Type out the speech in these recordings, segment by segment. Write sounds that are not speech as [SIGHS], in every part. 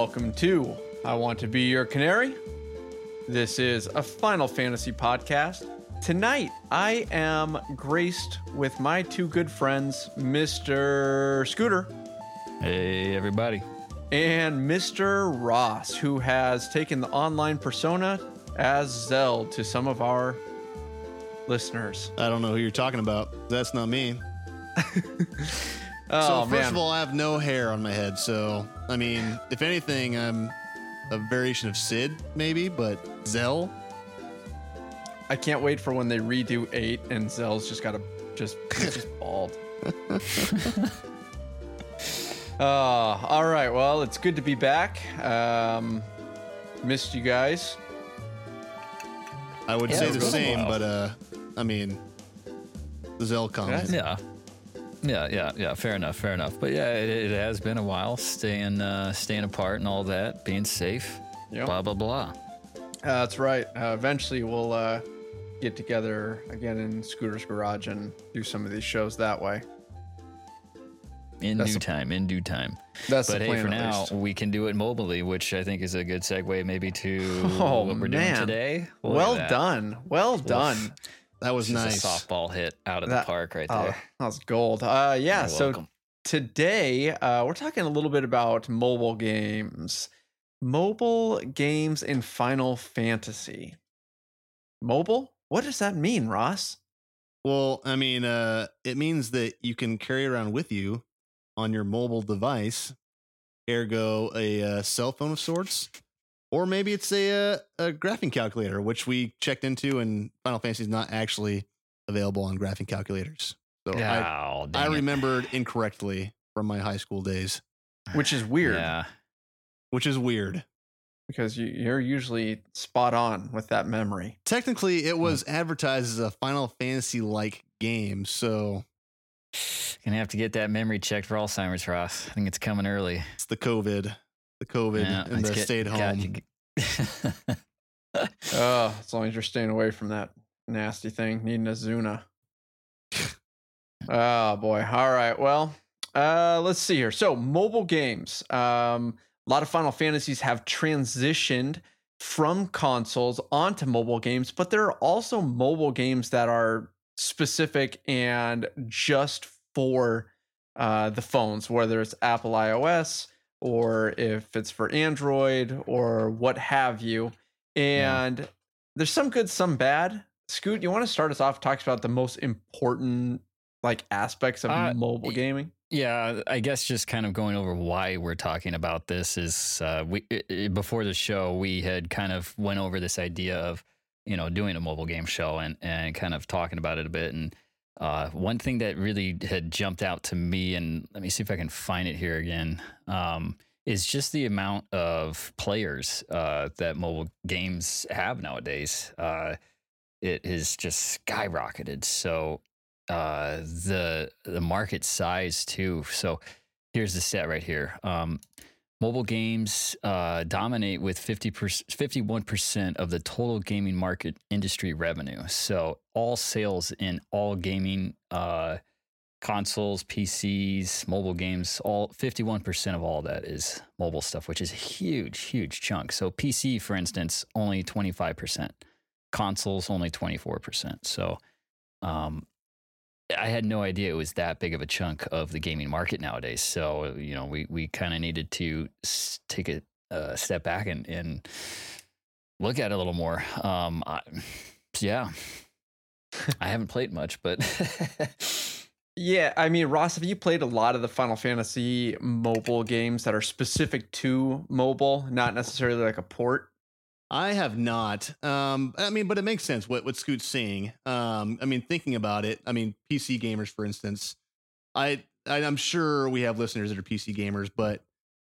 welcome to I Want to Be Your Canary. This is a Final Fantasy podcast. Tonight, I am graced with my two good friends, Mr. Scooter Hey, everybody. and Mr. Ross, who has taken the online persona as Zell to some of our listeners. I don't know who you're talking about. That's not me. [LAUGHS] Oh, so first man. of all, I have no hair on my head. So I mean, if anything, I'm a variation of Cid, maybe, but Zell. I can't wait for when they redo eight and Zell's just got a just [LAUGHS] just bald. [LAUGHS] uh, all right. Well, it's good to be back. Um, missed you guys. I would Yeah, say the same, while. but uh, I mean, the Zell comment. Yeah. Yeah, yeah, yeah. Yeah. Fair enough, fair enough. But yeah, it, it has been a while staying uh, staying apart and all that, being safe. Yep. Blah blah blah. Uh, that's right. Uh, eventually, we'll uh, get together again in Scooter's Garage and do some of these shows that way. In That's due the- time, in due time. That's but hey, for now, least. we can do it mobily, which I think is a good segue maybe to Oh, what we're man. doing today. Well done. Well done. That was Just nice. a softball hit out of That- the park right Oh, there. that was gold. Uh, yeah. You're so welcome. today uh, we're talking a little bit about mobile games mobile games in final fantasy mobile what does that mean ross Well, I mean, uh, it means that you can carry around with you on your mobile device, ergo a uh, cell phone of sorts, or maybe it's a, uh, a graphing calculator, which we checked into, and Final Fantasy is not actually available on graphing calculators. So I, Oh, I dang it. remembered incorrectly from my high school days, which is weird Yeah. which is weird. because you, you're usually spot on with that memory Technically, it was advertised as a Final Fantasy like game, so Gonna have to get that memory checked for Alzheimer's, Ross. I think it's coming early. it's the COVID, the COVID, Yeah, and let's the get- stayed got home. you- [LAUGHS] oh as long as you're staying away from that nasty thing needing Esuna. Oh boy. All right. Well uh let's see here. So mobile games. Um a lot of final fantasies have transitioned from consoles onto mobile games but there are also mobile games that are specific and just for uh the phones whether it's apple ios or if it's for android or what have you Yeah. and there's some good, some bad. Scoot, you want to start us off? Talks about the most important like aspects of Uh, mobile gaming. Yeah, I guess just kind of going over why we're talking about this is uh, we i- i- before the show we had kind of went over this idea of you know doing a mobile game show and and kind of talking about it a bit and uh, one thing that really had jumped out to me and let me see if I can find it here again um, is just the amount of players uh, that mobile games have nowadays. Uh, it has just skyrocketed. So uh, the the market size too. So here's the stat right here. Um, mobile games uh, dominate with 50 51% of the total gaming market industry revenue. So all sales in all gaming uh, consoles, PCs, mobile games, all 51% of all that is mobile stuff, which is a huge, huge chunk. So PC, for instance, only 25%. Consoles only 24%. So um, I had no idea it was that big of a chunk of the gaming market nowadays. So, you know, we, we kind of needed to take a, a step back and, and look at it a little more. Um, I, yeah, I haven't [LAUGHS] played much, but [LAUGHS] Yeah, I mean, Ross, have you played a lot of the Final Fantasy mobile games that are specific to mobile, not necessarily like a port? I have not. Um, I mean, but it makes sense what what Scoot's saying. Um, I mean, thinking about it, I mean, PC gamers, for instance, I, I I'm sure we have listeners that are PC gamers, but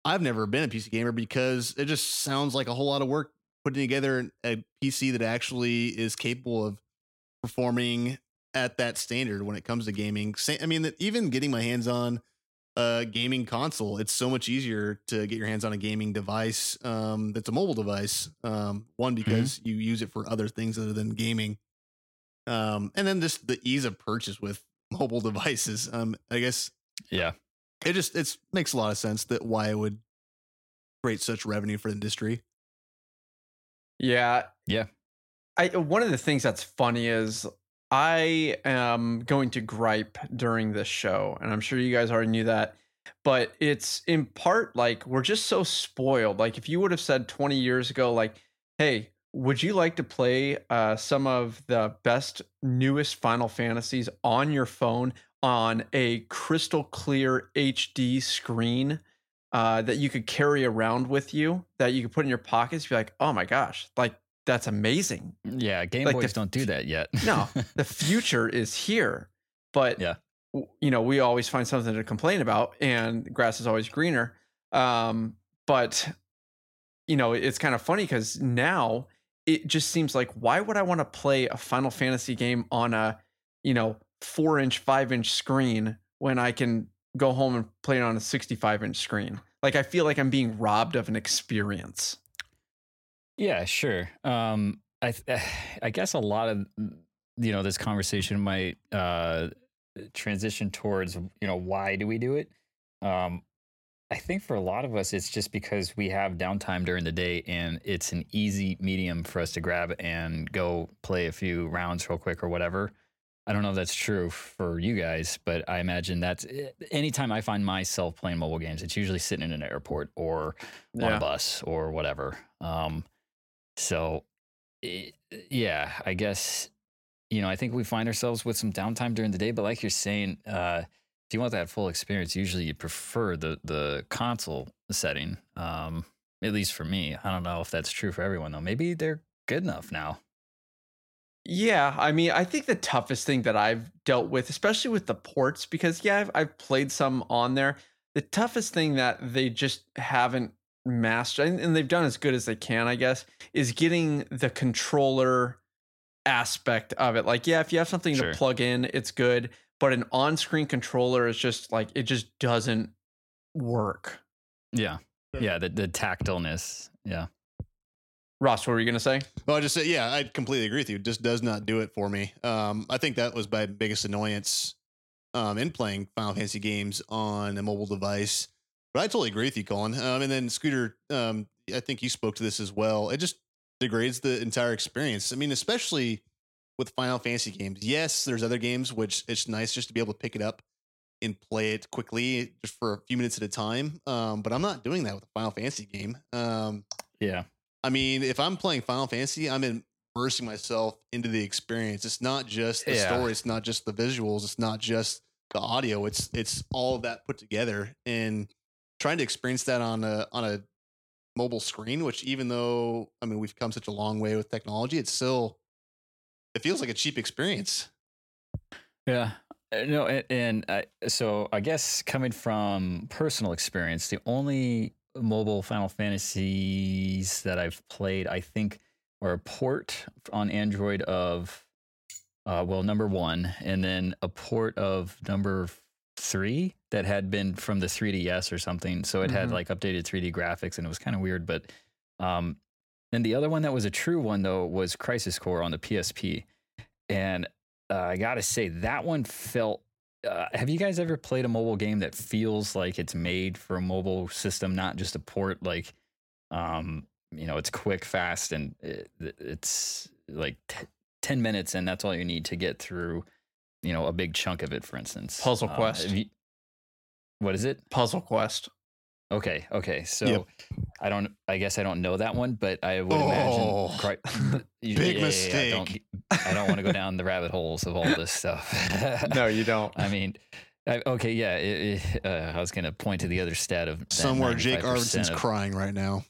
I've never been a PC gamer because it just sounds like a whole lot of work putting together a PC that actually is capable of performing at that standard when it comes to gaming. I mean, even getting my hands on a gaming console, it's so much easier to get your hands on a gaming device um, that's a mobile device. Um, one because you use it for other things other than gaming, um, and then just the ease of purchase with [LAUGHS] mobile devices. Um, I guess yeah. it just it's makes a lot of sense that why it would create such revenue for the industry. Yeah. Yeah. I one of the things that's funny is I am going to gripe during this show, and I'm sure you guys already knew that. But it's in part like we're just so spoiled. Like if you would have said 20 years ago, like, hey, would you like to play uh, some of the best, newest Final Fantasies on your phone on a crystal clear HD screen uh, that you could carry around with you, that you could put in your pockets? Be like, oh my gosh, like that's amazing. Yeah, Game Like Boys the- don't do that yet. No, [LAUGHS] the future is here. But Yeah. you know, we always find something to complain about, and grass is always greener. Um, but you know, it's kind of funny because now it just seems like why would I want to play a Final Fantasy game on a you know four inch, five inch screen when I can go home and play it on a 65 inch screen? Like I feel like I'm being robbed of an experience. Yeah, sure. Um, I th- [SIGHS] I guess a lot of you know this conversation might uh, transition towards you know why do we do it? Um, I think for a lot of us, it's just because we have downtime during the day, and it's an easy medium for us to grab and go play a few rounds real quick or whatever. I don't know if that's true for you guys, but I imagine that's eh, anytime I find myself playing mobile games, it's usually sitting in an airport or on a bus or whatever. Um, so, i- yeah, I guess you know I think we find ourselves with some downtime during the day, but like you're saying, uh, if you want that full experience, usually you prefer the the console setting. Um, at least for me, I don't know if that's true for everyone though. Maybe they're good enough now. Yeah, I mean, I think the toughest thing that I've dealt with, especially with the ports, because yeah, I've, I've played some on there. The toughest thing that they just haven't mastered, and, and they've done as good as they can, I guess, is getting the controller aspect of it. Like, yeah, if you have something Sure. to plug in, it's good, but an on-screen controller is just like it just doesn't work. Yeah, yeah, the the tactileness. Yeah, Ross, what were you gonna say? Well, I just said, yeah, I completely agree with you. It just does not do it for me. Um, I think that was my biggest annoyance um, in playing Final Fantasy games on a mobile device. But I totally agree with you, Colin. Um, and then Scooter, um, I think you spoke to this as well. It just degrades the entire experience. I mean, especially with Final Fantasy games. Yes, there's other games which it's nice just to be able to pick it up and play it quickly, just for a few minutes at a time. Um, but I'm not doing that with a Final Fantasy game. Um, yeah, I mean, if I'm playing Final Fantasy, I'm immersing myself into the experience. It's not just the Yeah. story, it's not just the visuals, it's not just the audio. It's it's all of that put together and trying to experience that on a on a mobile screen, which even though I mean we've come such a long way with technology, it's still it feels like a cheap experience. Yeah. Uh, No, and, and I, so I guess coming from personal experience, the only mobile Final Fantasies that I've played, I think, are a port on Android of, uh, well, number one, and then a port of number three that had been from the 3DS or something. So it had Mhm. like updated 3D graphics, and it was kind of weird. But, um, and the other one that was a true one though was Crisis Core on the PSP, and uh, I gotta say that one felt. Uh, have you guys ever played a mobile game that feels like it's made for a mobile system, not just a port? Like, um, you know, it's quick, fast, and it, it's like t- ten minutes, and that's all you need to get through. You know, a big chunk of it, for instance. Puzzle Um, Quest. have you- what is it? Puzzle Quest. Okay, okay. So Yep. I don't. I guess I don't know that one, but I would Oh, imagine. Cri- [LAUGHS] [LAUGHS] big don't, mistake. I don't want to go down the rabbit holes of all this stuff. [LAUGHS] No, you don't. I mean, I, okay, yeah. It, it, uh, I was going to point to the other stat of Somewhere Jake 95% Arvidson's crying right now.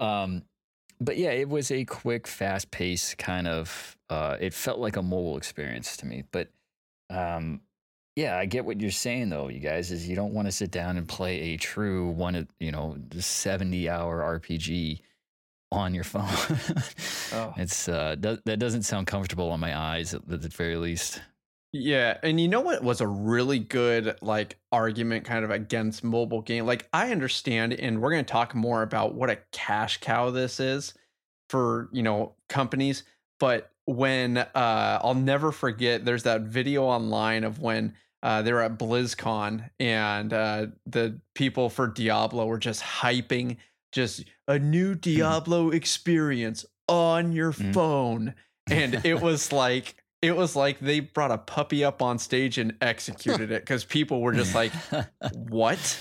um, but yeah, it was a quick, fast paced kind of. Uh, it felt like a mobile experience to me, but um, yeah, I get what you're saying though, you guys. Is you don't want to sit down and play a true one, you know, seventy hour RPG on your [LAUGHS] phone. Oh. It's uh, do- that doesn't sound comfortable on my eyes at the very least. Yeah, and you know what was a really good like argument kind of against mobile game? Like I understand and we're going to talk more about what a cash cow this is for, you know, companies, but when uh I'll never forget there's that video online of when uh, they were at BlizzCon, and uh, the people for Diablo were just hyping just a new Diablo experience on your Mhm. phone, and it was like it was like they brought a puppy up on stage and executed it because people were just like, [LAUGHS] "What?"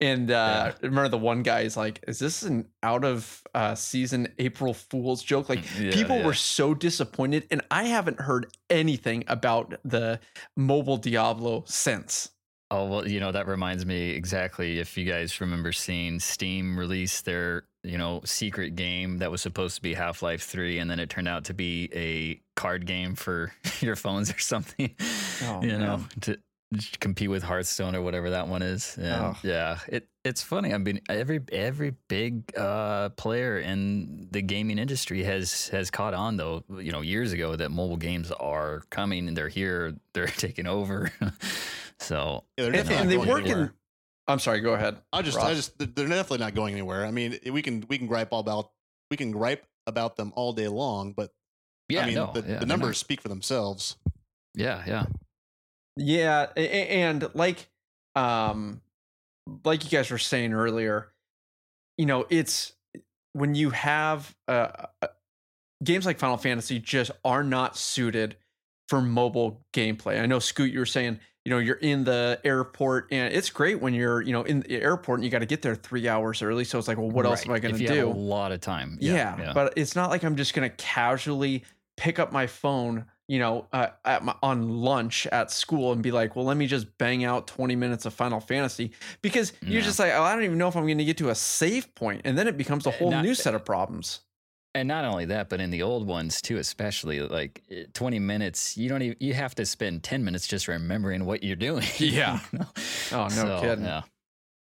And uh, remember the one guy is like, "Is this an out of uh, season April Fool's joke?" Like [LAUGHS] Yeah, people yeah. were so disappointed, and I haven't heard anything about the mobile Diablo since. Oh well, you know that reminds me exactly. If you guys remember seeing Steam release their you know secret game that was supposed to be Half Life Three, and then it turned out to be a card game for [LAUGHS] your phones or something. Oh, you know to compete with Hearthstone or whatever that one is. And Oh. yeah, it it's funny. I mean, every every big uh, player in the gaming industry has has caught on though. You know, years ago that mobile games are coming and they're here. They're [LAUGHS] taking over. [LAUGHS] so Yeah, they're And, and they work in. I'm sorry. Go ahead. I just, I just, they're definitely not going anywhere. I mean, we can, we can gripe all about, we can gripe about them all day long, but yeah, I mean, no, the, yeah, the numbers not- speak for themselves. Yeah, yeah. Yeah, a- a- and like um like you guys were saying earlier, you know, it's when you have uh, uh games like Final Fantasy just are not suited for mobile gameplay. I know Scoot you were saying, you know, you're in the airport and it's great when you're, you know, in the airport and you got to get there 3 hours early, so it's like, well, what else am I going to do? Have a lot of time. Yeah, but it's not like I'm just gonna casually pick up my phone, you know, uh, at my, on lunch at school and be like, well, let me just bang out 20 minutes of Final Fantasy because you're just like, oh, I don't even know if I'm going to get to a save point, and then it becomes a Uh, whole not- new set of problems. And not only that, but in the old ones too, especially like eh, twenty minutes, you don't even you have to spend ten minutes just remembering what you're doing. [LAUGHS] Yeah. you know? Oh, no So, kidding. Yeah.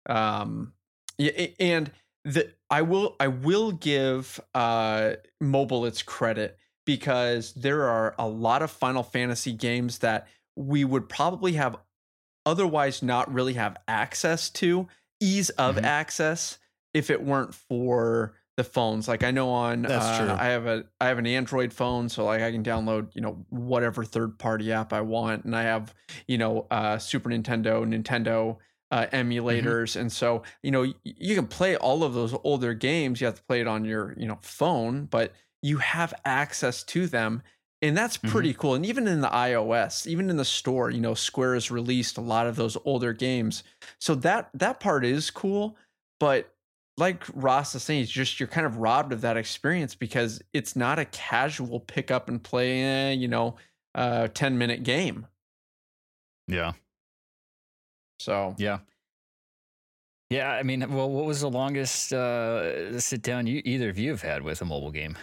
um yeah and the i will i will give uh mobile its credit because there are a lot of final fantasy games that we would probably have otherwise not really have access to ease of Mhm. access if it weren't for the phones. Like i know on That's uh, true. i have a i have an android phone so like i can download you know whatever third party app i want and i have you know uh super nintendo nintendo uh, emulators and so you know y- you can play all of those older games. You have to play it on your you know phone but you have access to them and that's Mhm. pretty cool. And even in the ios even in the store you know square has released a lot of those older games. So that that part is cool but like ross is saying it's just you're kind of robbed of that experience because it's not a casual pick up and play eh, you know uh 10 minute game Yeah. so Yeah. Yeah, I mean, well, what was the longest uh, sit down you either of you have had with a mobile game?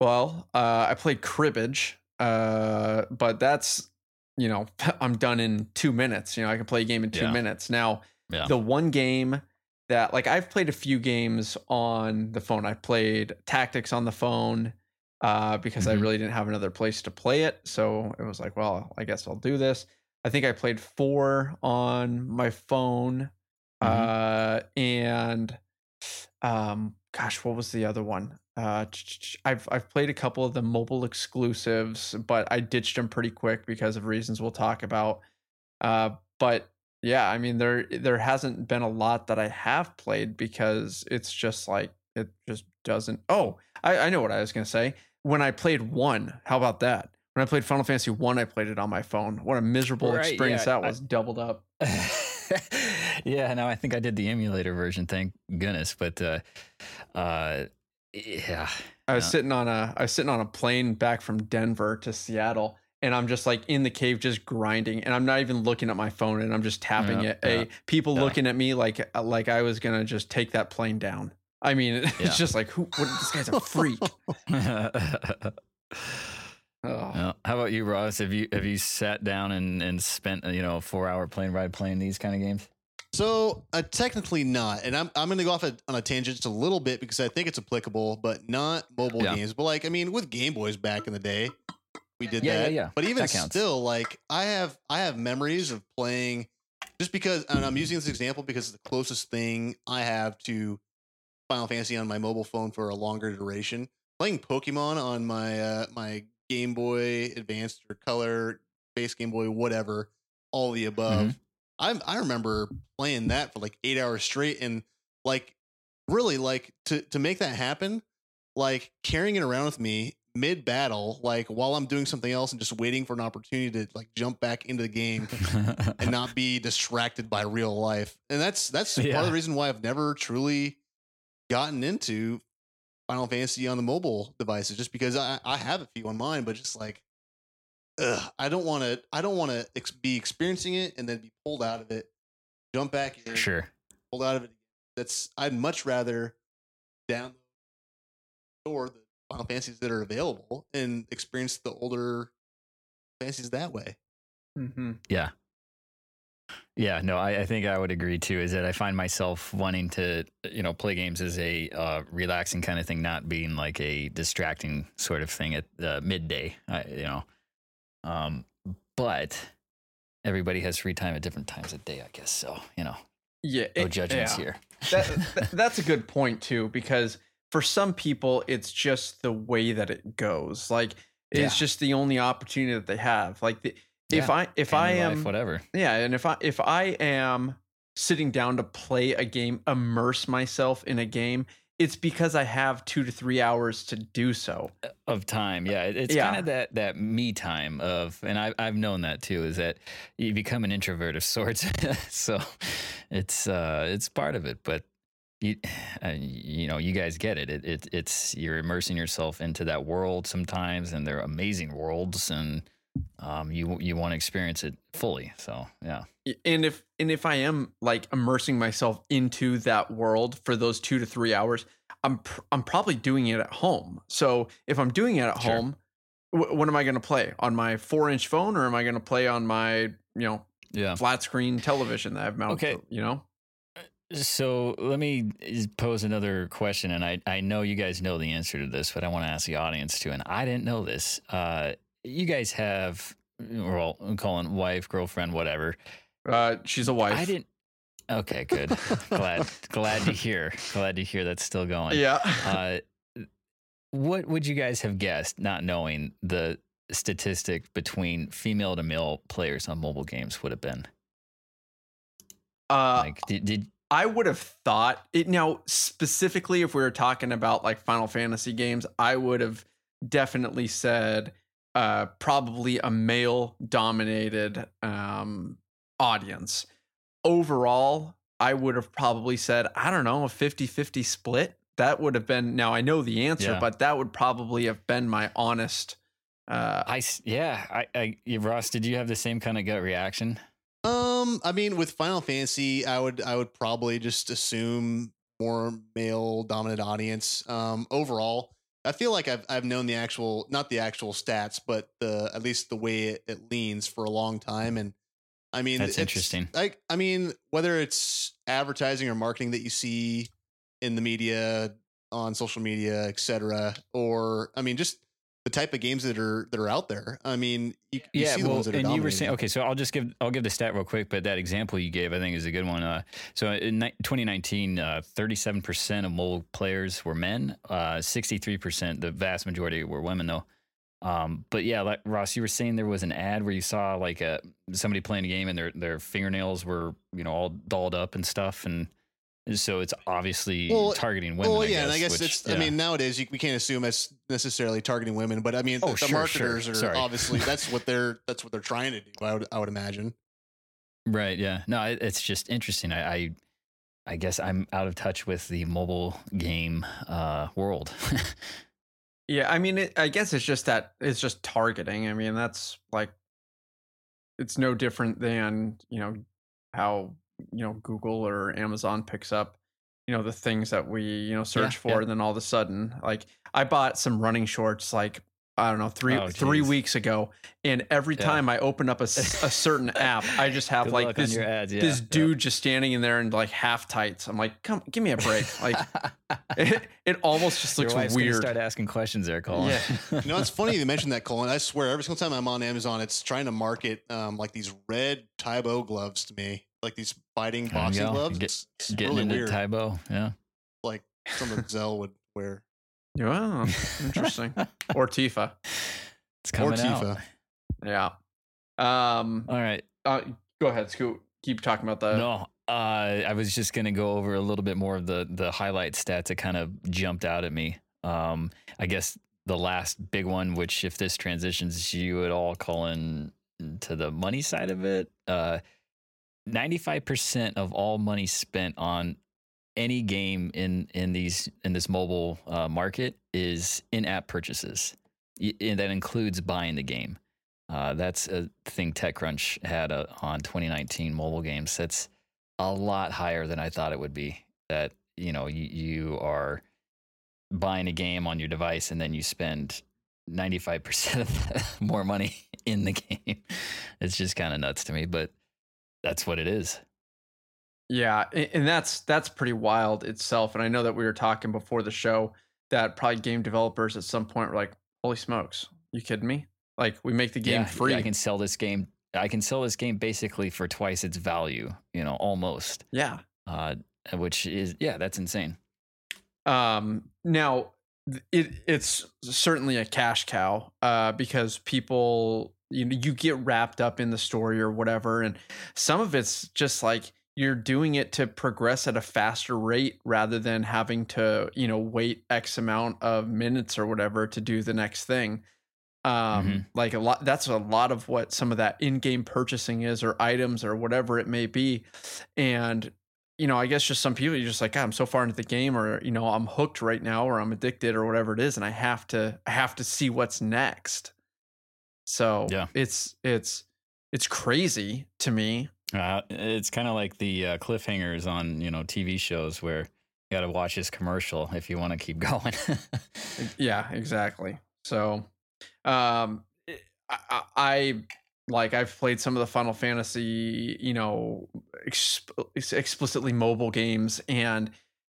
Well, uh, I played cribbage, uh, but that's you know [LAUGHS] I'm done in two minutes. You know I can play a game in two Yeah. minutes. Now Yeah. the one game that like I've played a few games on the phone. I played Tactics on the phone uh, because I Mhm. really didn't have another place to play it. So it was like, well, I guess I'll do this. I think I played four on my phone, uh, and um, gosh, what was the other one? Uh, I've I've played a couple of the mobile exclusives, but I ditched them pretty quick because of reasons we'll talk about. Uh, but yeah, I mean there there hasn't been a lot that I have played because it's just like it just doesn't. Oh, I, I know what I was gonna say. When I played one, how about that? When I played Final Fantasy one, I played it on my phone. What a miserable Right, experience yeah, that I- was, doubled up. [LAUGHS] yeah, no, I think I did the emulator version. Thank goodness, but uh, uh, yeah, I was Yeah. sitting on a I was sitting on a plane back from Denver to Seattle, and I'm just like in the cave, just grinding, and I'm not even looking at my phone, and I'm just tapping Yeah, it. A yeah, people yeah. looking at me like uh, like I was gonna just take that plane down. I mean, [LAUGHS] it's Yeah. just like who? What, this guy's a freak. [LAUGHS] Oh. How about you, Ross? Have you have you sat down and, and spent you know a four hour plane ride playing these kind of games? So uh, technically not, and I'm I'm going to go off a, on a tangent just a little bit because I think it's applicable, but not mobile Yeah. games. But like, I mean, with Game Boys back in the day, we did Yeah, yeah, that. yeah. But even still, like, I have I have memories of playing just because, and I'm using this example because it's the closest thing I have to Final Fantasy on my mobile phone for a longer duration. Playing Pokemon on my uh, my Game Boy Advanced or Color, Base Game Boy, whatever. all the above. Mhm. I I remember playing that for like eight hours straight, and like really like to to make that happen, like carrying it around with me mid battle, like while I'm doing something else and just waiting for an opportunity to like jump back into the game [LAUGHS] and not be distracted by real life. And that's that's part of the reason why I've never truly gotten into Final Fantasy on the mobile devices, just because I, I have a few on mine, but just like, ugh, I don't want to. I don't want to ex- be experiencing it and then be pulled out of it, jump back in, sure. pulled out of it. That's I'd much rather download or the Final Fantasies that are available and experience the older fantasies that way. Mm-hmm. Yeah. Yeah, no, I, I think I would agree too. Is that I find myself wanting to, you know, play games as a uh, relaxing kind of thing, not being like a distracting sort of thing at uh, midday. I, you know, um, but everybody has free time at different times of day, I guess. So you know, Yeah, no it- judgments yeah. here. that, [LAUGHS] that- that's a good point too because for some people it's just the way that it goes like it's Yeah. just the only opportunity that they have like the, if i if i am life, whatever. yeah and if i if i am sitting down to play a game immerse myself in a game it's because i have two to three hours to do so of time. Yeah, it's Yeah. kind of that that me time of, and I, I've known that too. Is that you become an introvert of sorts, [LAUGHS] so it's uh it's part of it. But you [SIGHS] uh, you know you guys get it. It, it. It's you're immersing yourself into that world sometimes, and they're amazing worlds, and um you you want to experience it fully. So yeah, and if and if i am like immersing myself into that world for those two to three hours i'm pr- i'm probably doing it at home so if i'm doing it at Sure. home wh- what am i going to play on my four inch phone or am i going to play on my you know yeah. flat screen television that i've mounted Okay. you know So let me pose another question, and I, I know you guys know the answer to this, but I want to ask the audience too. And I didn't know this. Uh, you guys have, well, I'm calling wife, girlfriend, whatever. uh she's a wife I didn't. Okay, good. [LAUGHS] glad glad to hear. Glad to hear that's still going. yeah Uh, what would you guys have guessed, not knowing the statistic between female to male players on mobile games would have been? uh Like, did, did I would have thought it now specifically if we were talking about like Final Fantasy games, I would have definitely said uh probably a male dominated um audience. Overall, I would have probably said, I don't know, a 50-50 split. That would have been now I know the answer, Yeah. but that would probably have been my honest uh I yeah, I, I yeah, Ross, did you have the same kind of gut reaction? Um, I mean, with Final Fantasy, I would I would probably just assume more male dominant audience. Um, overall, I feel like I've I've known the actual not the actual stats, but the at least the way it, it leans for a long time. And I mean, That's interesting. Like, I mean, whether it's advertising or marketing that you see in the media, on social media, etc., or I mean, just the type of games that are that are out there. I mean, you, you yeah, see the well, ones that are and you were saying okay. So I'll just give I'll give the stat real quick, but that example you gave, I think, is a good one. Uh, so in ni- 2019, uh, 37% of mobile players were men. Uh, 63%, the vast majority were women, though. Um, but yeah, like Ross, you were saying there was an ad where you saw like a somebody playing a game and their their fingernails were you know all dolled up and stuff, and so it's obviously Well, targeting women. well, I yeah, guess, and I guess which- it's. I mean, nowadays you, we can't assume it's necessarily targeting women, but I mean, Oh, the sure, sure. marketers are Sorry. obviously [LAUGHS] that's what they're that's what they're trying to do. I would I would imagine. Right. Yeah. No, it, it's just interesting. I, I, I guess I'm out of touch with the mobile game uh, world. [LAUGHS] Yeah, I mean, it, I guess it's just that it's just targeting. I mean, that's like, it's no different than you know how you know Google or Amazon picks up you know the things that we you know search yeah. for, and then all of a sudden, like I bought some running shorts like I don't know three Oh, three geez. weeks ago, and every Yeah. time I open up a, a certain [LAUGHS] app, I just have Good like this ads. Yeah. this yeah. dude just standing in there in like half tights. I'm like, come, give me a break. Like [LAUGHS] it, it almost just Your looks wife's gonna weird. Start asking questions there, Colin. Yeah. [LAUGHS] You know, it's funny you mentioned that, Colin. I swear, every single time I'm on Amazon, it's trying to market um, like these red Tae Bo gloves to me, like these fighting There you boxing go. gloves. Get- it's it's Getting really into weird, Tae Bo. Yeah. like something [LAUGHS] Zell would wear. Wow, interesting. [LAUGHS] or Tifa. It's coming or out. Yeah. Um. All right. uh, go ahead, Scoot. Keep talking about that. No, uh, I was just gonna go over a little bit more of the the highlight stats that kind of jumped out at me. Um, I guess the last big one, which if this transitions you at all, Colin, to the money side of it, uh, 95% of all money spent on any game in in these in this mobile uh, market is in-app purchases. And that includes buying the game. Uh, that's a thing techcrunch had uh, on 2019 mobile games. That's a lot higher than i thought it would be. That you know you, you are buying a game on your device and then you spend 95% of [LAUGHS] more money in the game. It's just kind of nuts to me but that's what it is. Yeah, and that's that's pretty wild itself. And I know that we were talking before the show that probably game developers at some point were like, "Holy smokes, you kidding me? Like we make the game yeah, free. Yeah, I can sell this game. I can sell this game basically for twice its value. You know, almost. Yeah. Uh, which is yeah, that's insane. Um. Now it it's certainly a cash cow uh, because people you know you get wrapped up in the story or whatever and some of it's just like you're doing it to progress at a faster rate rather than having to you know wait x amount of minutes or whatever to do the next thing um mm-hmm. like a lot that's a lot of what some of that in-game purchasing is or items or whatever it may be and you know i guess just some people you're just like i'm so far into the game or you know i'm hooked right now or i'm addicted or whatever it is and i have to i have to see what's next so yeah, it's it's it's crazy to me. Uh, it's kind of like the uh, cliffhangers on you know TV shows where you got to watch this commercial if you want to keep [LAUGHS] going. yeah, exactly. So, um, eh, I, I, like I've played some of the Final Fantasy, you know, exp- explicitly mobile games, and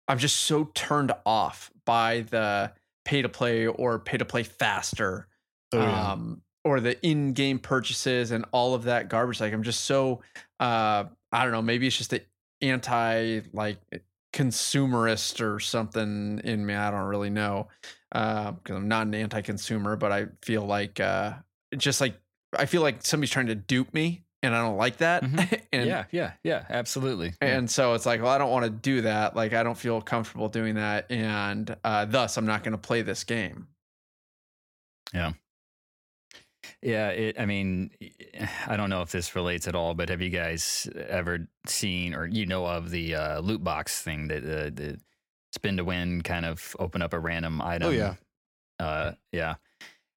I'm just so turned off by the pay to play or pay to play faster. Oh, yeah. Um, or the in-game purchases and all of that garbage like i'm just so uh i don't know maybe it's just the anti like consumerist or something in me i don't really know uh because i'm not an anti-consumer but i feel like uh just like i feel like somebody's trying to dupe me and i don't like that mm-hmm. [LAUGHS] and, yeah yeah yeah absolutely and so it's like well i don't want to do that like i don't feel comfortable doing that and uh thus i'm not going to play this game. Yeah yeah, it, I mean, [SIGHS] I don't know if this relates at all, but have you guys ever seen or you know of the uh, loot box thing that uh, the spin to win kind of open up a random item? Oh yeah, uh, yeah.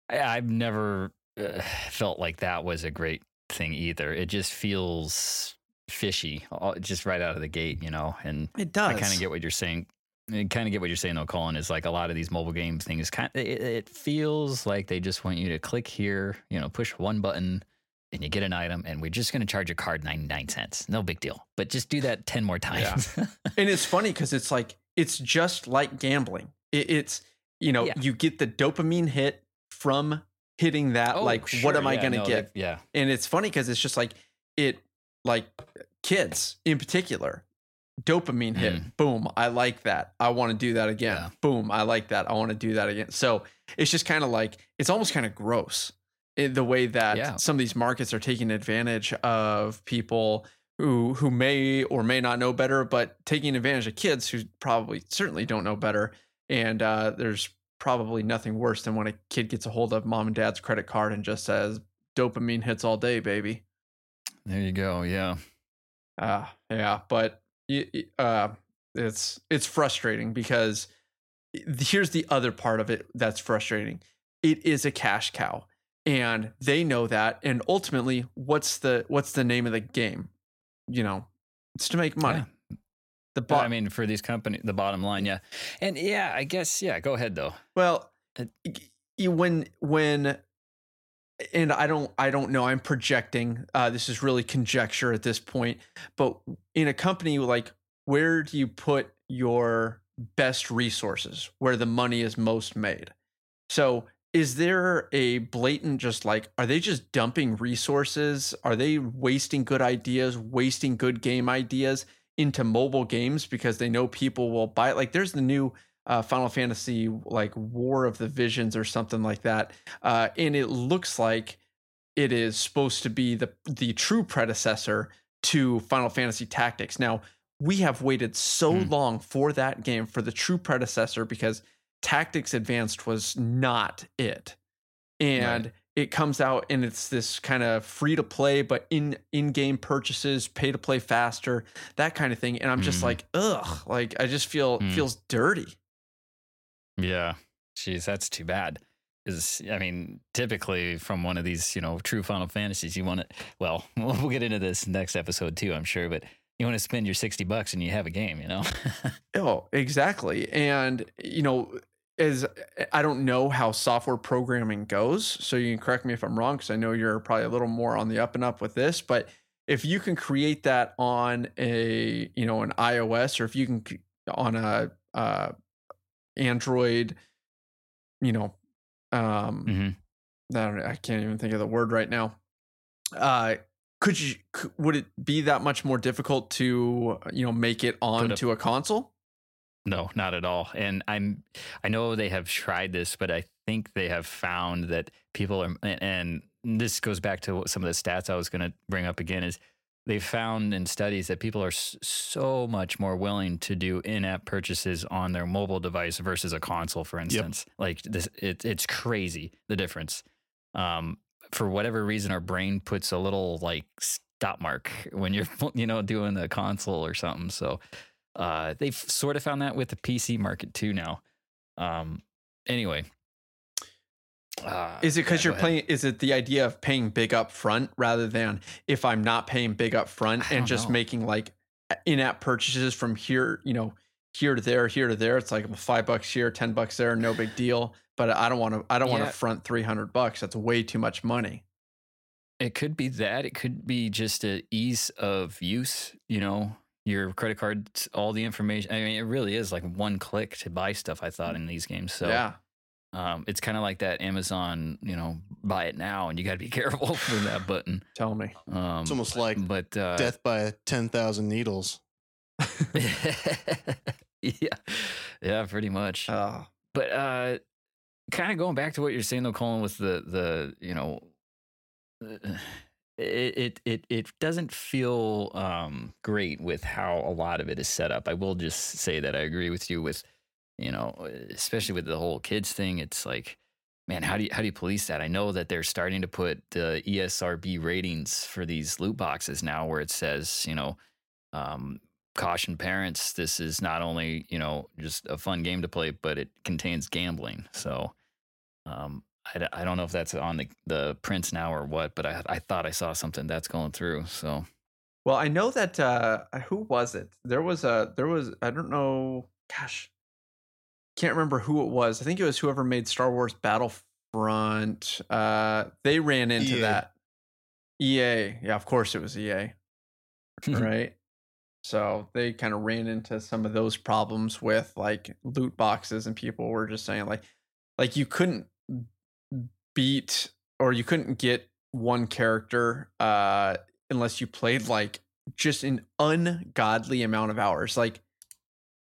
I, have never uh, [SIGHS] felt like that was a great thing either. It just feels fishy, just right out of the gate, you know. And it does. I kind of get what you're saying I kind of get what you're saying though, Colin. Is like a lot of these mobile game things. Kind it, it, feels like they just want you to click here, you know, push one button, and you get an item, and we're just going to charge your card ninety nine cents. No big deal. But just do that ten more times. Yeah. [LAUGHS] and it's funny because it's like it's just like gambling. It, it's you know yeah. you get the dopamine hit from hitting that. Oh, like, sure. what am I going to no, get? Yeah. And it's funny because it's just like it, like kids in particular dopamine hit. Mm. Boom. I like that. I want to do that again. Yeah. Boom. I like that. I want to do that again. So it's just kind of like, it's almost kind of gross in the way that yeah. some of these markets are taking advantage of people who who may or may not know better, but taking advantage of kids who probably certainly don't know better. And uh, there's probably nothing worse than when a kid gets a hold of mom and dad's credit card and just says dopamine hits all day, baby. There you go. Yeah. Uh, yeah. But uh, it's it's frustrating because here's the other part of it that's frustrating. It is a cash cow, and they know that. And ultimately, what's the what's the name of the game? You know, it's to make money. Yeah. The bo- I mean, for these companies, the bottom line, yeah, and yeah, I guess, yeah. Go ahead though. Well, when when and I don't I don't know. I'm projecting. Uh, this is really conjecture at this point. But in a company like where do you put your best resources where the money is most made? So is there a blatant just like are they just dumping resources? Are they wasting good ideas, wasting good game ideas into mobile games because they know people will buy it? Like there's the new uh, Final Fantasy like War of the Visions or something like that, uh, and it looks like it is supposed to be the the true predecessor to Final Fantasy Tactics. Now, we have waited so Hmm. long for that game for the true predecessor because Tactics Advanced was not it. And it comes out and it's this kind of free to play but in in-game purchases, pay to play faster, that kind of thing. And I'm just Mhm. like, ugh, like I just feel Hmm. feels dirty. Yeah. Jeez, that's too bad. Is I mean, typically from one of these, you know, true Final Fantasies, you want to. Well, [LAUGHS] we'll get into this next episode too, I'm sure. But you want to spend your sixty bucks and you have a game, you know. [LAUGHS] Oh, exactly. And you know, as I don't know how software programming goes, so you can correct me if I'm wrong because I know you're probably a little more on the up and up with this, but if you can create that on a, you know, an iOS or if you can on a uh Android, you know, um hmm I, don't, I can't even think of the word right now. Uh, could you? c- Would it be that much more difficult to you know make it onto a console? No, not at all. And I'm I know they have tried this, but I think they have found that people are and- and this goes back to what- some of the stats I was going to bring up again is they've found in studies that people are s- so much more willing to do in-app purchases on their mobile device versus a console for instance. Like this it, it's crazy the difference. Um for whatever reason our brain puts a little like stop mark when you're [LAUGHS] you know doing the console or something. So uh, they've sort of found that with the PC market too now. Um, anyway, uh, Is it because yeah, you're playing? Is it the idea of paying big up front rather than if I'm not paying big up front and just know. making like in-app purchases from here, you know, here to there, here to there. It's like five bucks here, ten bucks there, no big deal. But I don't want to. I don't want to front three hundred bucks. That's way too much money. It could be that. It could be just a ease of use. You know, your credit card, all the information. I mean, it really is like one click to buy stuff. I thought in these games. So yeah, um, it's kind of like that Amazon. You know, buy it now, and you got to be [LAUGHS] careful for that button. tell me. Um, It's almost like but uh, death by 10,000 needles. [LAUGHS] yeah, yeah, pretty much. Uh, but uh kind of going back to what you're saying though colin with the the you know uh, it it it, it doesn't feel um great with how a lot of it is set up i will just say that i agree with you with you know especially with the whole kids thing it's like man how do you how do you police that i know that they're starting to put the esrb ratings for these loot boxes now where it says you know um caution parents this is not only you know just a fun game to play but it contains gambling so um I don't know if that's on the, the prints now or what but I, I thought i saw something that's going through so Well, I know that uh who was it? There was a there was I don't know, gosh. Can't remember who it was. I think it was whoever made Star Wars Battlefront. Uh they ran into EA. that. EA. Yeah, of course it was EA. right? So they kind of ran into some of those problems with like loot boxes and people were just saying like like you couldn't beat or you couldn't get one character uh unless you played like just an ungodly amount of hours like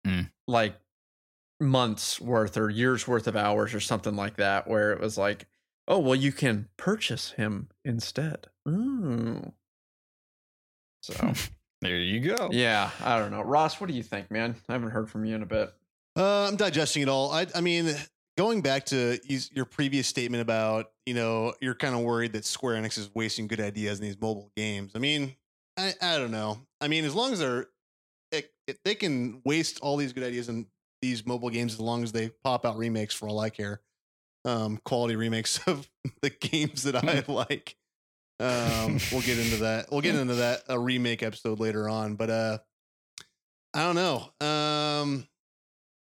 Mm. like months worth or years worth of hours or something like that where it was like oh well you can purchase him instead Ooh. so [LAUGHS] there you go yeah i don't know ross what do you think man i haven't heard from you in a bit Uh, I'm digesting it all. I, I mean, going back to your previous statement about, you know, you're kind of worried that Square Enix is wasting good ideas in these mobile games. I mean, I, I don't know. I mean, as long as they're, if, if they can waste all these good ideas in these mobile games, as long as they pop out remakes for all I care, um, quality remakes [LAUGHS] of the games that I like. [LAUGHS] Um, we'll get into that. We'll get into that a remake episode later on, but uh, I don't know. Um,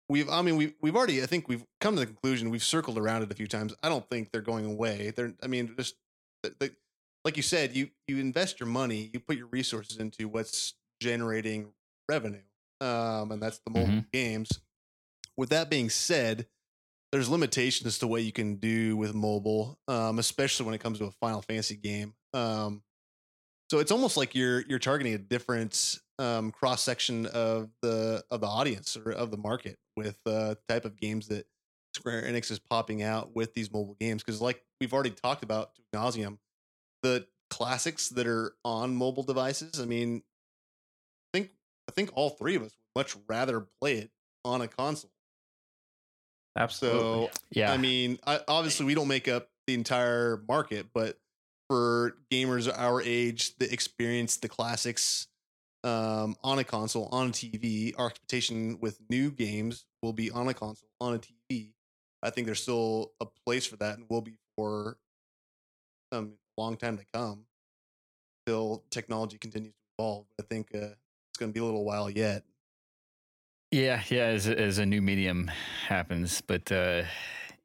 we've I mean we we've already I think we've come to the conclusion we've circled around it a few times. I don't think they're going away. They're I mean just the, the, like you said you you invest your money, you put your resources into what's generating revenue. Um and that's the mobile Mhm. games. With that being said, there's limitations to what you can do with mobile, um, especially when it comes to a Final Fantasy game. Um, so it's almost like you're you're targeting a different um, cross section of the of the audience or of the market with uh, type of games that Square Enix is popping out with these mobile games. Because like we've already talked about to nauseum, the classics that are on mobile devices. I mean, I think I think all three of us would much rather play it on a console. Absolutely. So Yeah. I mean, I, obviously we don't make up the entire market, but for gamers our age that experience the classics um, on a console, on a TV, our expectation with new games will be on a console, on a TV. I think there's still a place for that and will be for some long time to come till technology continues to evolve. I think uh, it's going to be a little while yet. Yeah, yeah, as a- as a new medium happens, but uh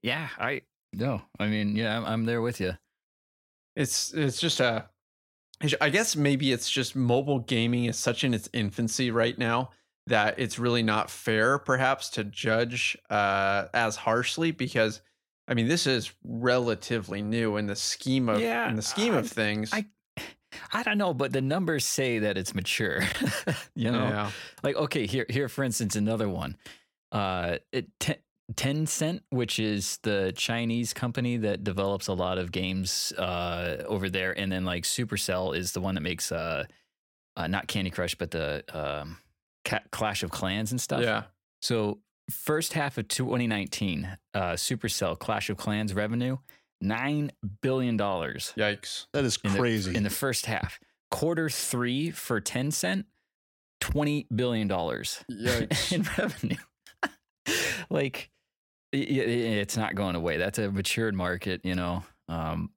yeah, I no, I mean, yeah, I'm, I'm there with you. it's it's just a i guess maybe it's just mobile gaming is such in its infancy right now that it's really not fair perhaps to judge uh as harshly because i mean this is relatively new in the scheme of Yeah, in the scheme of things I- I don't know, but the numbers say that it's mature. [LAUGHS] you know, yeah like okay, here here for instance, another one. Uh, it ten, Tencent, which is the Chinese company that develops a lot of games uh over there, and then like Supercell is the one that makes uh, uh not Candy Crush, but the um Ca- Clash of Clans and stuff. yeah So first half of 2019, uh, Supercell Clash of Clans revenue nine billion dollars yikes That is in the- crazy. in the first half. Quarter three for Tencent, twenty billion dollars [LAUGHS] in revenue. [LAUGHS] like, i- i- it's not going away. That's a matured market, you know. Um,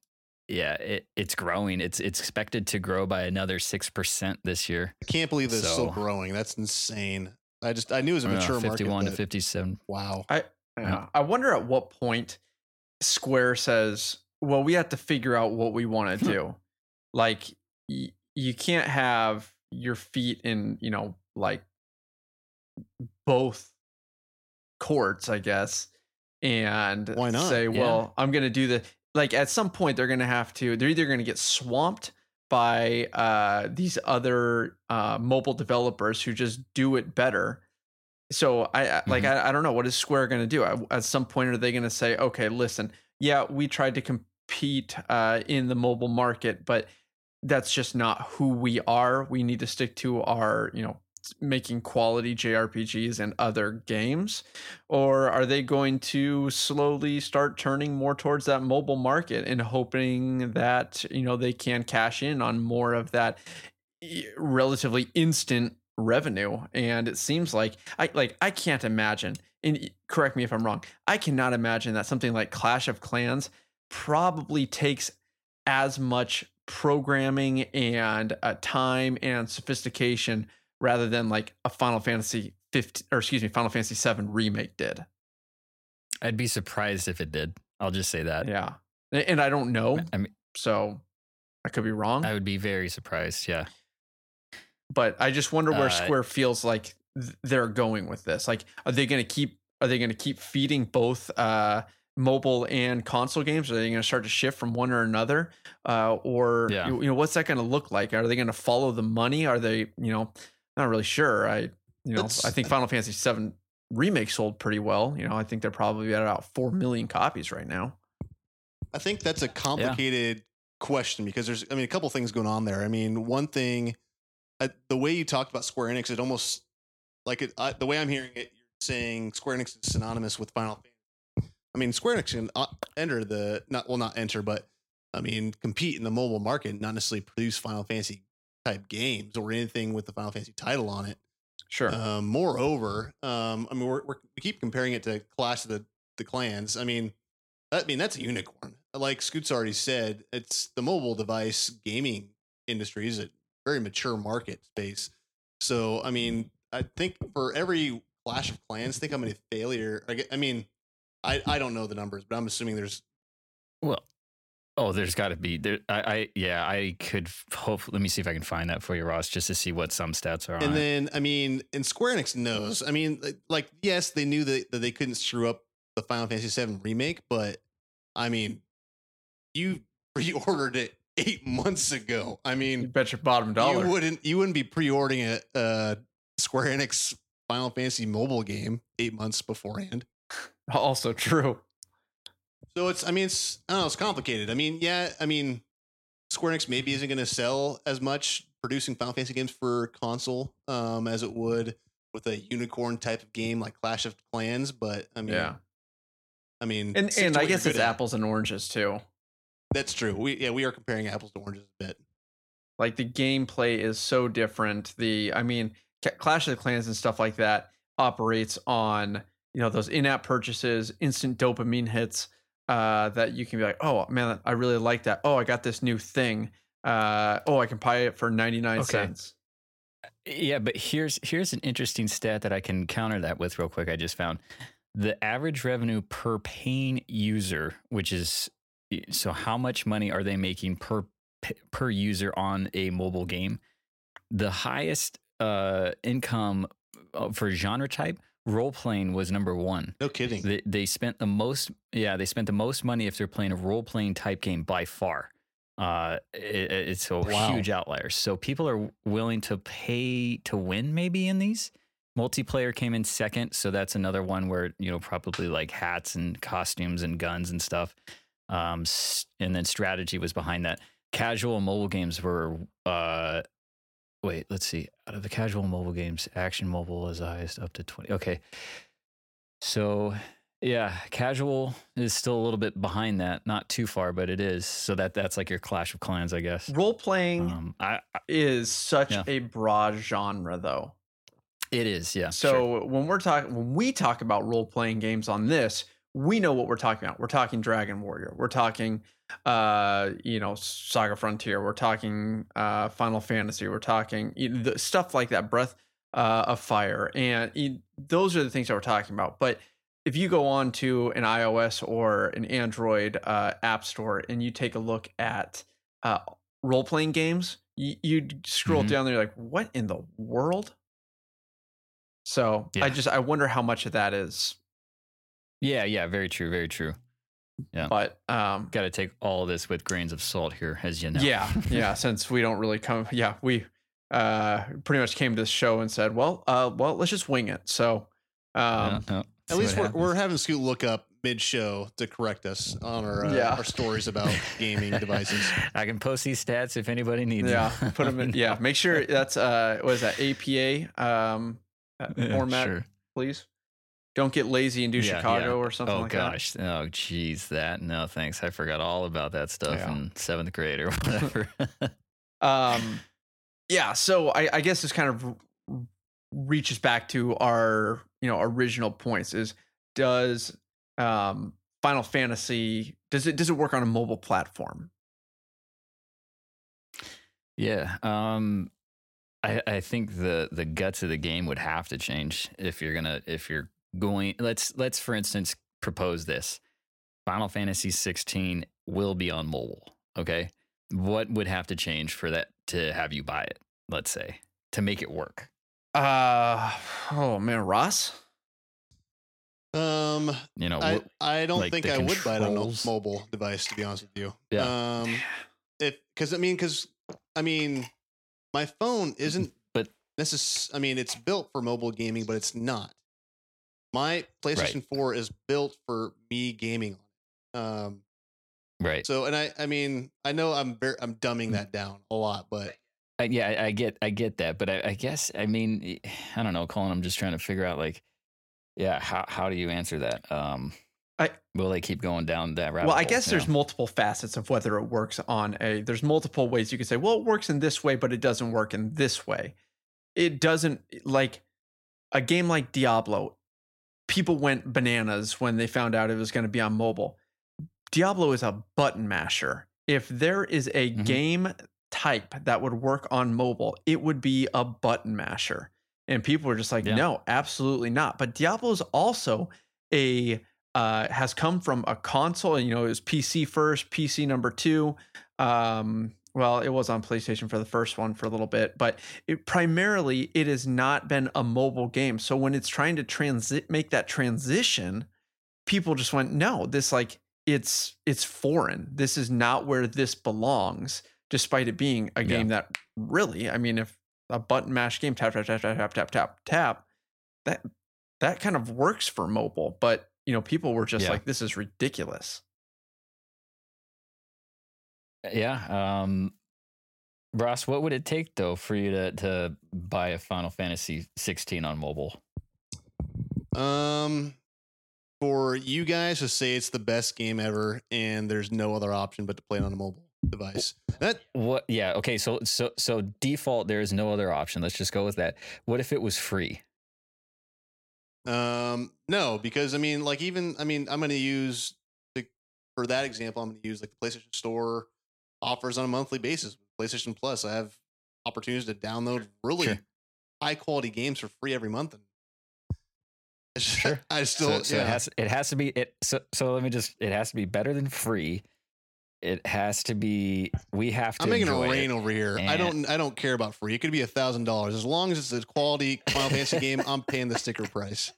yeah, it, it's growing. It's it's expected to grow by another six percent this year. I can't believe that it's still growing. That's insane. I just I knew it was a mature market. Fifty-one to fifty-seven. Wow. yeah. i wonder at what point square says well we have to figure out what we want to do. Like y- you can't have your feet in you know like both courts i guess and Why not? say well i'm gonna do the like at some point they're gonna have to they're either gonna get swamped by uh these other uh mobile developers who just do it better so i I like I, I don't know what is square gonna do? I, at some point are they gonna say okay listen yeah we tried to compete uh in the mobile market but that's just not who we are. We need to stick to our you know making quality jrpgs and other games or are they going to slowly start turning more towards that mobile market and hoping that you know they can cash in on more of that relatively instant revenue and it seems like i like i can't imagine and correct me if i'm wrong i cannot imagine that something like clash of clans probably takes as much programming and uh, time and sophistication rather than like a Final Fantasy 15 or excuse me Final Fantasy 7 remake did. I'd be surprised if it did. I'll just say that. Yeah. And I don't know, I mean, so I could be wrong, I would be very surprised. Yeah. But I just wonder where Uh, Square feels like they're going with this. Like are they going to keep are they going to keep feeding both uh mobile and console games? Are they going to start to shift from one or another? Uh or Yeah. you, you know what's that going to look like? Are they going to follow the money? Are they you know not really sure. I you know That's- i think final fantasy 7 remake sold pretty well. You know i think they're probably at about 4 million copies right now. I think that's a complicated question because there's, I mean, a couple things going on there. I mean, one thing, I, the way you talked about Square Enix, it almost like it, I, the way I'm hearing it, you're saying Square Enix is synonymous with Final Fantasy. I mean, Square Enix can uh, enter the not well, not enter, but I mean, compete in the mobile market, not necessarily produce Final Fantasy type games or anything with the Final Fantasy title on it. sure Um, moreover, um, I mean, we're, we're, we keep comparing it to Clash of the, the Clans. I mean, I mean, that's a unicorn. Like Scoots already said, it's the mobile device gaming industry is a very mature market space. So, I mean, I think for every Clash of Clans, think how many failure. I, I mean, I, I don't know the numbers, but I'm assuming there's Well, oh, there's got to be there. I, I, yeah, I could hope. Let me see if I can find that for you, Ross, just to see what some stats are on. And it. then, I mean, and Square Enix knows. I mean, like, like yes, they knew that, that they couldn't screw up the Final Fantasy VII remake, but I mean, you [LAUGHS] pre-ordered it eight months ago. I you mean, bet your bottom dollar you wouldn't you wouldn't be pre-ordering a, a Square Enix Final Fantasy mobile game eight months beforehand. [LAUGHS] also true So it's, I mean, it's, I don't know, it's complicated. I mean, yeah, I mean, Square Enix maybe isn't going to sell as much producing Final Fantasy games for console um, as it would with a unicorn type of game like Clash of Clans. But I mean, Yeah. I mean, And and I guess it's at. apples and oranges too. That's true. We yeah, we are comparing apples to oranges a bit. Like the gameplay is so different. The I mean, Ca- Clash of the Clans and stuff like that operates on you know those in-app purchases, instant dopamine hits. Uh, that you can be like, oh man, I really like that. Oh, I got this new thing. Uh, oh, I can buy it for ninety nine Okay. cents. Yeah, but here's here's an interesting stat that I can counter that with real quick. I just found the average revenue per paying user, which is so how much money are they making per per user on a mobile game? The highest uh, income uh, for genre type role playing was number one. No kidding. They, they spent the most, yeah, they spent the most money if they're playing a role playing type game by far. Uh, it, it's a Wow. huge outlier. So people are willing to pay to win maybe in these. Multiplayer came in second, so that's another one where you know probably like hats and costumes and guns and stuff. Um, and then strategy was behind that. Casual mobile games were uh, wait, let's see. Out of the casual mobile games, action mobile is highest up to 20. Okay. So, yeah, casual is still a little bit behind that, not too far, but it is. So that that's like your Clash of Clans, I guess. Role playing Um, I, I is such Yeah. a broad genre, though. it is, yeah. So sure. when we're talking, when we talk about role playing games on this, we know what we're talking about. We're talking Dragon Warrior. We're talking, uh, you know, Saga Frontier. We're talking uh, Final Fantasy. We're talking you know, the stuff like that. Breath uh, of Fire, and you- those are the things that we're talking about. But if you go on to an iOS or an Android uh, app store and you take a look at uh, role playing games, you, you scroll Mhm. down there, you're like, what in the world? So I just I wonder how much of that is, yeah, yeah, very true, very true. Yeah. but um, Got to take all of this with grains of salt here, as you know. yeah, [LAUGHS] yeah. Since we don't really come, yeah, we uh pretty much came to this show and said, well, uh, well, let's just wing it. So, um, yeah. At least we're, we're happens. having Scoot look up mid show to correct us on our uh, Yeah. our stories about [LAUGHS] gaming devices. I can post these stats if anybody needs yeah, them. put them in. Yeah, make sure that's uh, what is that APA um uh, [LAUGHS] Yeah, format, sure. please. Don't get lazy and do Yeah, Chicago yeah. or something oh like gosh. Oh geez, that no thanks. I forgot all about that stuff Yeah. in seventh grade or [LAUGHS] whatever. Um, yeah. So I, I guess this kind of reaches back to our you know original points. Is does um Final Fantasy does it does it work on a mobile platform? yeah. Um I, I think the the guts of the game would have to change if you're gonna if you're going let's let's for instance propose this. Final Fantasy 16 will be on mobile. Okay. What would have to change for that to have you buy it, let's say, to make it work? Uh [SIGHS] oh man, Ross. Um, You know, I, what- I don't like think the I would buy it on a mobile device to be honest with you. Yeah. Um, if because I mean because I mean my phone isn't But- necess- I mean it's built for mobile gaming, but it's not. My PlayStation 4 is built for me gaming. Um, right. so and I I mean I know I'm ver- I'm dumbing Mm. that down a lot, but I, yeah, I, I get, I get that, but I, I guess, I mean, I don't know, Colin. I'm just trying to figure out, like, yeah, how how do you answer that? Um, I- will they keep going down that rabbit? Well, I guess you there's know? multiple facets of whether it works on a. There's multiple ways you could say, well, it works in this way, but it doesn't work in this way. It doesn't like a game like Diablo. People went bananas when they found out it was going to be on mobile. Diablo is a button masher. If there is a Mhm. game type that would work on mobile, it would be a button masher. And people were just like, Yeah. no, absolutely not. But Diablo is also a uh, has come from a console. You know, it was PC first, PC number two. Um, well, it was on PlayStation for the first one for a little bit, but it, primarily it has not been a mobile game. So when it's trying to transit, make that transition, people just went, no, this like it's it's foreign. This is not where this belongs. Despite it being a Yeah. game that really, I mean, if a button mash game, tap tap tap tap tap tap tap tap, that that kind of works for mobile. But you know, people were just Yeah. like, this is ridiculous. Yeah. Um, Ross, what would it take though for you to to buy a Final Fantasy 16 on mobile? Um, for you guys to say it's the best game ever, and there's no other option but to play it on a mobile device. That What? Yeah. Okay. So so so default, there is no other option. Let's just go with that. What if it was free? um no, because I mean, like even I mean, I'm going to use the for that example, I'm going to use like the PlayStation Store offers on a monthly basis. PlayStation Plus, I have opportunities to download really Sure. high quality games for free every month. And [LAUGHS] just- Sure. I still so, so yeah. it has it has to be it. So so let me just. It has to be better than free. It has to be. We have to. I'm making enjoy a rain over here. I don't. I don't care about free. It could be a thousand dollars as long as it's a quality Final Fantasy game. I'm paying the sticker price.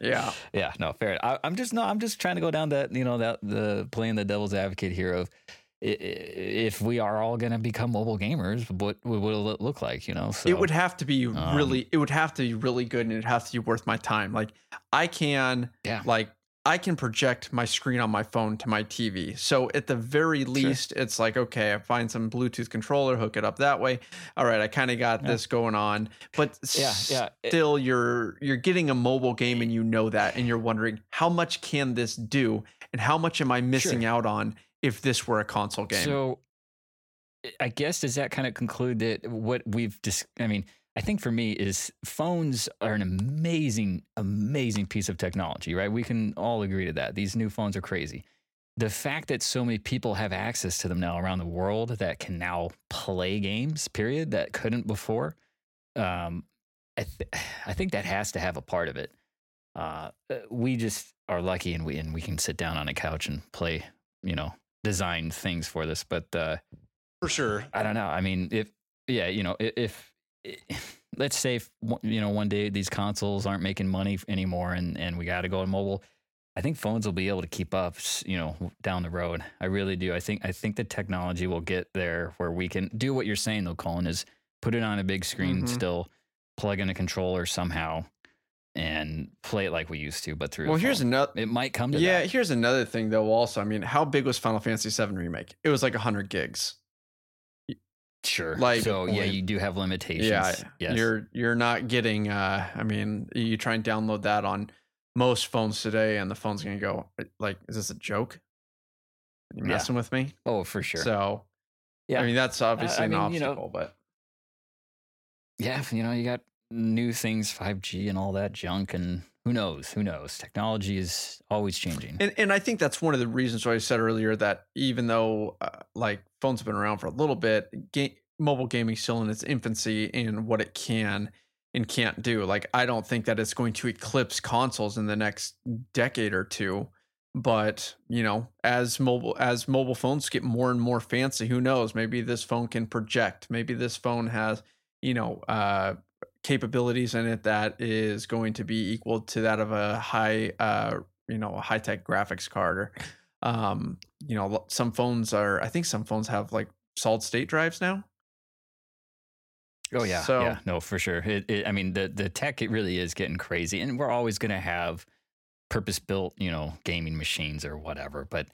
Yeah. [LAUGHS] Yeah, no, fair. I, I'm just no, I'm just trying to go down that you know that the playing the devil's advocate here of i- i- if we are all going to become mobile gamers, what what will it look like? You know, so it would have to be um, really it would have to be really good and it has to be worth my time like i can Yeah. like i can project my screen on my phone to my tv so at the very least it's like okay i find some bluetooth controller hook it up that way all right i kind of got Yeah. this going on but Yeah, yeah. It- still you're you're getting a mobile game and you know that and you're wondering how much can this do and how much am i missing out on if this were a console game So, I guess does that kind of conclude that what we've dis- I mean, I think for me is phones are an amazing, amazing piece of technology, right? We can all agree to that. These new phones are crazy. The fact that so many people have access to them now around the world that can now play games, period, that couldn't before, um, I, th- [SIGHS] I think that has to have a part of it. Uh, we just are lucky and we and we can sit down on a couch and play, you know, design things for this. But uh, For sure. I don't know. I mean, if yeah, you know, if, if [LAUGHS] let's say if, you know one day these consoles aren't making money anymore and and we got to go on mobile, I think phones will be able to keep up. You know, down the road. I really do. I think I think the technology will get there where we can do what you're saying though, Colin, is put it on a big screen, Mhm. still plug in a controller somehow, and play it like we used to, but through. well here's another It might come to yeah that. here's another thing though also i mean how big was final fantasy 7 remake it was like 100 gigs Sure. like- so yeah, point. you do have limitations. yeah Yes. you're you're not getting uh i mean you try and download that on most phones today and the phone's gonna go like is this a joke you Yeah. messing with me oh, for sure. so yeah. i mean that's obviously I an mean, you know, obstacle but yeah, you know, you got new things, 5G and all that junk, and who knows? Who knows? Technology is always changing. And and I think that's one of the reasons why I said earlier that even though uh, like phones have been around for a little bit, mobile gaming still in its infancy in what it can and can't do. Like I don't think that it's going to eclipse consoles in the next decade or two. But you know, as mobile as mobile phones get more and more fancy, who knows? Maybe this phone can project. Maybe this phone has you know uh, capabilities in it that is going to be equal to that of a high uh, you know a high tech graphics card or um you know some phones are i think some phones have like solid state drives now oh yeah, so- yeah, no, for sure. It, it, I mean, the the tech it really is getting crazy, and we're always going to have purpose built, you know, gaming machines or whatever. But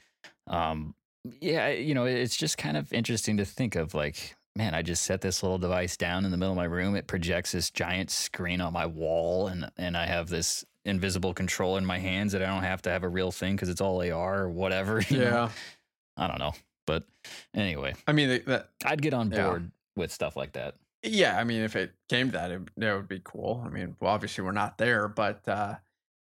um, yeah, you know, it's just kind of interesting to think of like. Man, I just set this little device down in the middle of my room. It projects this giant screen on my wall, and and I have this invisible controller in my hands that I don't have to have a real thing because it's all AR or whatever. [LAUGHS] you know? yeah I don't know. But anyway, i mean that I'd get on Yeah. board with stuff like that. yeah i mean if it came to that it, that would be cool i mean well, obviously we're not there but uh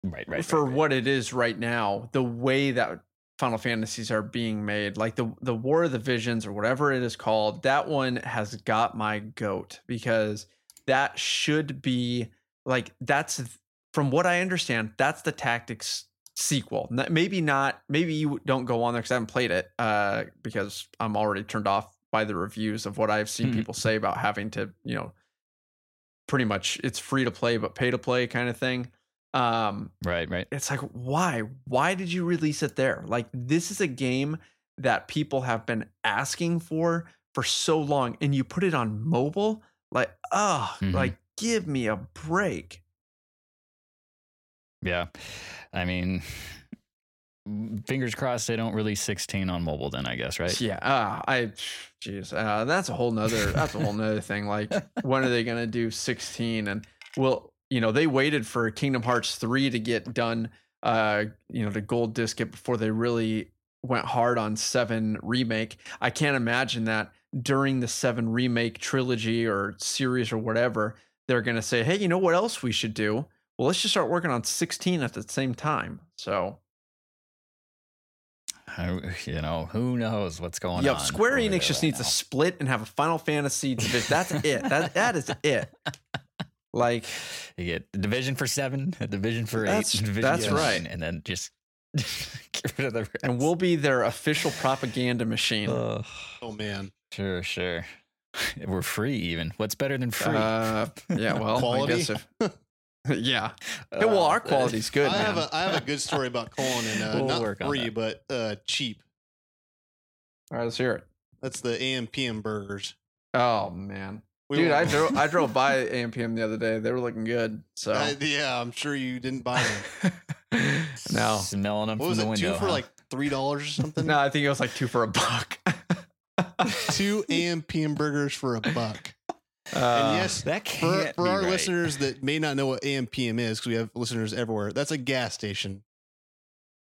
Right, right. for right, right. what it is right now, the way that Final Fantasies are being made, like the the War of the Visions or whatever it is called, that one has got my goat because that should be like that's from what I understand, that's the Tactics sequel. Maybe not. Maybe you don't go on there because I haven't played it uh, because I'm already turned off by the reviews of what I've seen Mhm. people say about having to, you know, pretty much it's free to play but pay to play kind of thing. Um, Right, right. it's like why why did you release it there like this is a game that people have been asking for for so long and you put it on mobile like oh Mhm. like give me a break Yeah. I mean, fingers crossed they don't release 16 on mobile. Then I guess right. Yeah, uh, I, jeez, uh, that's a whole nother. That's a whole nother thing. Like, when are they gonna do sixteen? And will you know they waited for Kingdom Hearts three to get done. Uh, you know, the gold disc it before they really went hard on seven remake. I can't imagine that during the seven remake trilogy or series or whatever, they're gonna say, hey, you know what else we should do? Well, let's just start working on sixteen at the same time. So I- [SIGHS] you know, who knows what's going Yo, on? Square Enix just right needs now. to split and have a Final Fantasy division. That's it. That that is it. [LAUGHS] Like You get the division for seven, a division for That's- eight, division that's for right. nine, and then just [LAUGHS] get rid of the rest. and we'll be their official propaganda machine. Ugh. Oh man, sure, sure. [LAUGHS] We're free, even. What's better than free? Uh, yeah, [LAUGHS] well, Quality? I guess if yeah. Yeah, well, our quality's good, I have a I have a good story about Colin and uh, We'll not work free, but uh, cheap. All right, let's hear it. That's the AM PM burgers. Oh man, We dude, I drove I drove by [LAUGHS] AMPM the other day. They were looking good. So I- yeah, I'm sure you didn't buy them. [LAUGHS] no, Smelling them What from was the it? window. two for huh? like three dollars or something. no, I think it was like two for a buck. [LAUGHS] two AMPM burgers for a buck. Uh, and yes, that for, can't for be our right. listeners that may not know what AMPM is, because we have listeners everywhere, that's a gas station.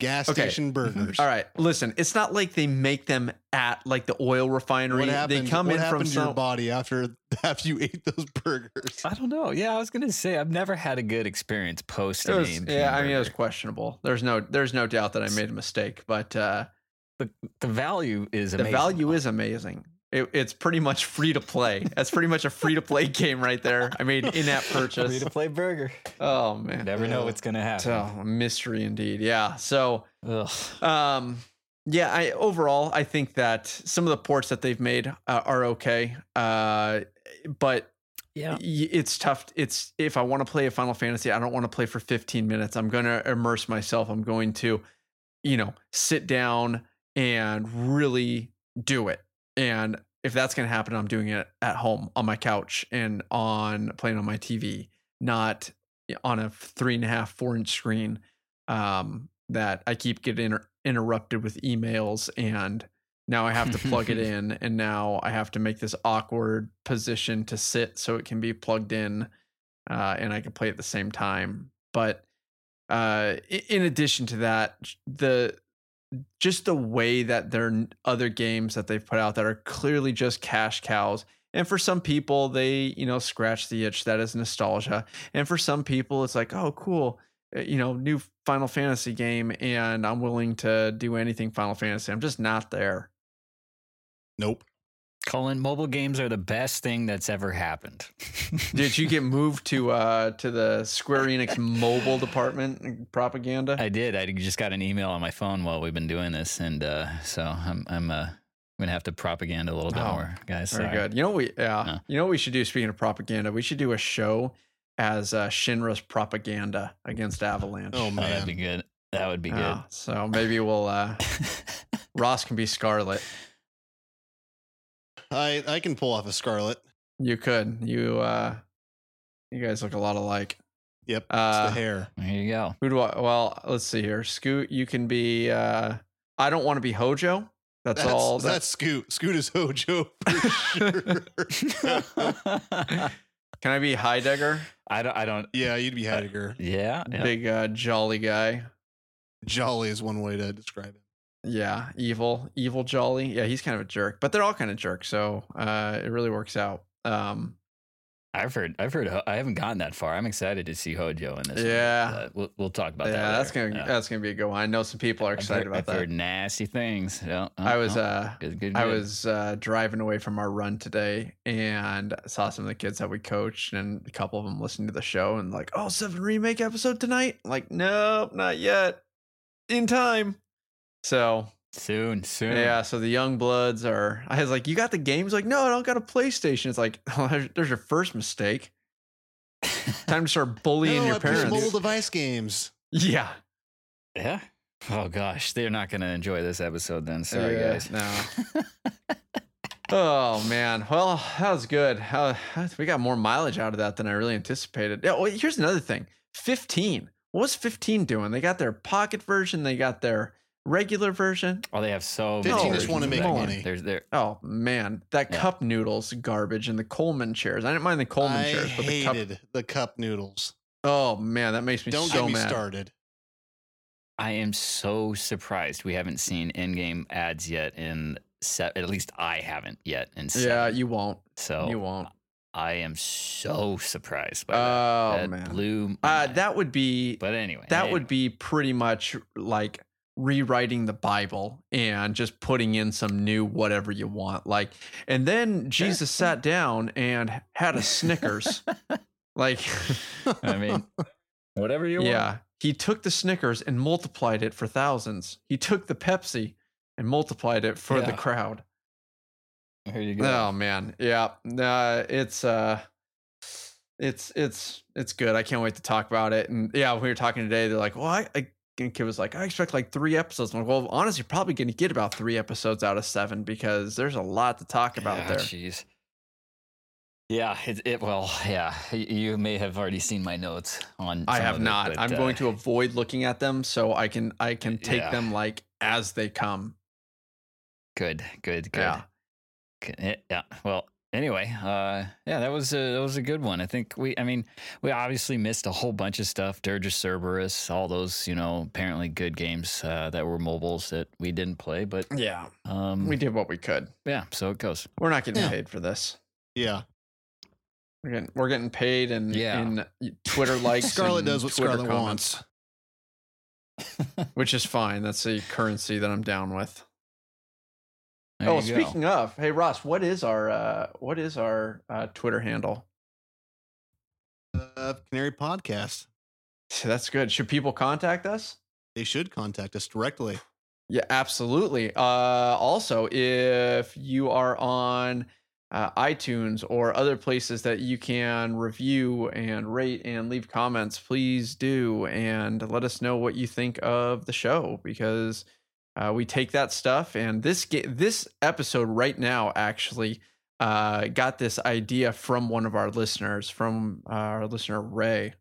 Gas Okay. station burgers. All right, listen. It's not like they make them at like the oil refinery. What happened? they come what in from happened to your some. body after [LAUGHS] after you ate those burgers? I don't know. Yeah, I was gonna say I've never had a good experience post It an was, AMP yeah, I mean it was questionable. There's no, there's no doubt that I made a mistake, but uh, the, the value is the amazing. value is amazing. It, it's pretty much free to play. That's pretty much a free to play game right there. I made in-app purchase. [LAUGHS] free to play burger. Oh man, Never know what's gonna happen. so a mystery indeed. Yeah. So Ugh. Um, yeah, I overall I think that some of the ports that they've made uh, are okay. Uh, but Yeah. it's tough. It's if I want to play a Final Fantasy, I don't want to play for 15 minutes. I'm going to immerse myself. I'm going to, you know, sit down and really do it. And if that's going to happen, I'm doing it at home on my couch and on playing on my TV, not on a three and a half, four inch screen. Um, that I keep getting inter- interrupted with emails and now I have to plug it [LAUGHS] in and now I have to make this awkward position to sit so it can be plugged in uh, and I can play at the same time. But uh, in addition to that, the just the way that their other games that they've put out that are clearly just cash cows. And for some people, they you know scratch the itch that is nostalgia. And for some people, it's like, oh, cool, uh, you know, new Final Fantasy game, and I'm willing to do anything Final Fantasy. I'm just not there. Nope. Colin, mobile games are the best thing that's ever happened. [LAUGHS] Did you get moved to uh to the Square Enix mobile department propaganda? I did. I just got an email on my phone while we've been doing this, and uh, so I'm I'm uh, gonna have to propaganda a little bit Oh, more, guys. Very Sorry. good. You know what we yeah. No. You know what we should do speaking of propaganda? We should do a show as uh, Shinra's propaganda against Avalanche. Oh Oh, that'd be good. That would be good. So maybe we'll uh [LAUGHS] Ross can be Scarlet. I I can pull off a Scarlet. You could. You uh you guys look a lot alike. Yep. Uh, it's the hair. there you go. Who do I well, let's see here. Scoot, you can be uh I don't want to be Hojo. That's, That's all that's that, Scoot. Scoot is Hojo [LAUGHS] for sure. [LAUGHS] [LAUGHS] Can I be Heidegger? I don't. I don't. yeah, you'd be Heidegger. Yeah. yeah. Big uh jolly guy. Jolly is one way to describe it. Yeah, evil, evil jolly. Yeah, he's kind of a jerk, but they're all kind of jerks, so uh it really works out. Um I've heard. I've heard. I haven't gotten that far. I'm excited to see Hojo in this. Yeah. but we'll we'll talk about yeah, that. that's gonna Yeah. that's gonna be a good one. I know some people are excited heard- about I've that. heard nasty things. Yeah. I was uh good, good, I good. was uh, driving away from our run today and saw some of the kids that we coached, and a couple of them listened to the show and like, oh, seven remake episode tonight. I'm like, nope, not yet. In time. So soon, soon. yeah, so the young bloods are. I was like, you got the games? Like, no, I don't got a PlayStation. It's like, [LAUGHS] oh, there's, there's your first mistake. [LAUGHS] Time to start bullying no, your I parents. mobile device games. Yeah, Yeah. Oh gosh, they're not going to enjoy this episode then. Sorry, Yeah, guys. no. [LAUGHS] Oh man, well that was good. Uh, [SIGHS] we got more mileage out of that than I really anticipated. Yeah, well, here's another thing. Fifteen. What was fifteen doing? They got their pocket version. They got their regular version. Oh, they have so. Did many you just wanna make that money? There's there. Oh man, that Yeah. cup noodles garbage and the Coleman chairs. I didn't mind the Coleman I chairs, but the cup. hated the cup noodles. Oh man, that makes me so. Don't so get me mad. started. I am so surprised we haven't seen in-game ads yet. In set. at least I haven't yet. In Yeah, you won't. so you won't. I am so surprised by Oh that. That man, blew. uh, that would be But anyway, that hey, would be pretty much like rewriting the Bible and just putting in some new whatever you want. Like, and then Jesus sat down and had a Snickers. [LAUGHS] like, I mean, whatever you want. yeah, he took the Snickers and multiplied it for thousands. He took the Pepsi and multiplied it for the crowd. Here you go. Oh man, yeah, uh, it's uh, it's it's it's good. I can't wait to talk about it. And yeah, we were talking today. They're like, well, I, I and kid was like, I expect like three episodes. I'm like, well, honestly, you're probably going to get about three episodes out of seven because there's a lot to talk about Yeah, there. Jeez. Yeah, it, it. Well, yeah. You may have already seen my notes on. I have of it, not. but, I'm uh, going to avoid looking at them so I can I can take Yeah. them like as they come. Good, good, good. Yeah. Eh, Yeah. Well, anyway, uh, yeah, that was a that was a good one. I think we. I mean, we obviously missed a whole bunch of stuff. Dirge Cerberus, all those, you know, apparently good games uh, that were mobiles that we didn't play, but Yeah, um, we did what we could. yeah. So it goes. We're not getting Yeah. paid for this. Yeah. We're getting we're getting paid in Yeah. in Twitter [LAUGHS] likes. Scarlet does what Twitter Scarlet comments. wants. which is fine. That's a currency that I'm down with. There oh, you go. speaking of, hey Ross, what is our uh, what is our uh, Twitter handle? Uh, Canary Podcast. That's good. Should people contact us? They should contact us directly. Yeah, absolutely. Uh, also, if you are on uh, iTunes or other places that you can review and rate and leave comments, please do and let us know what you think of the show because uh, we take that stuff and this ga- this episode right now actually uh, got this idea from one of our listeners, from uh, our listener Ray.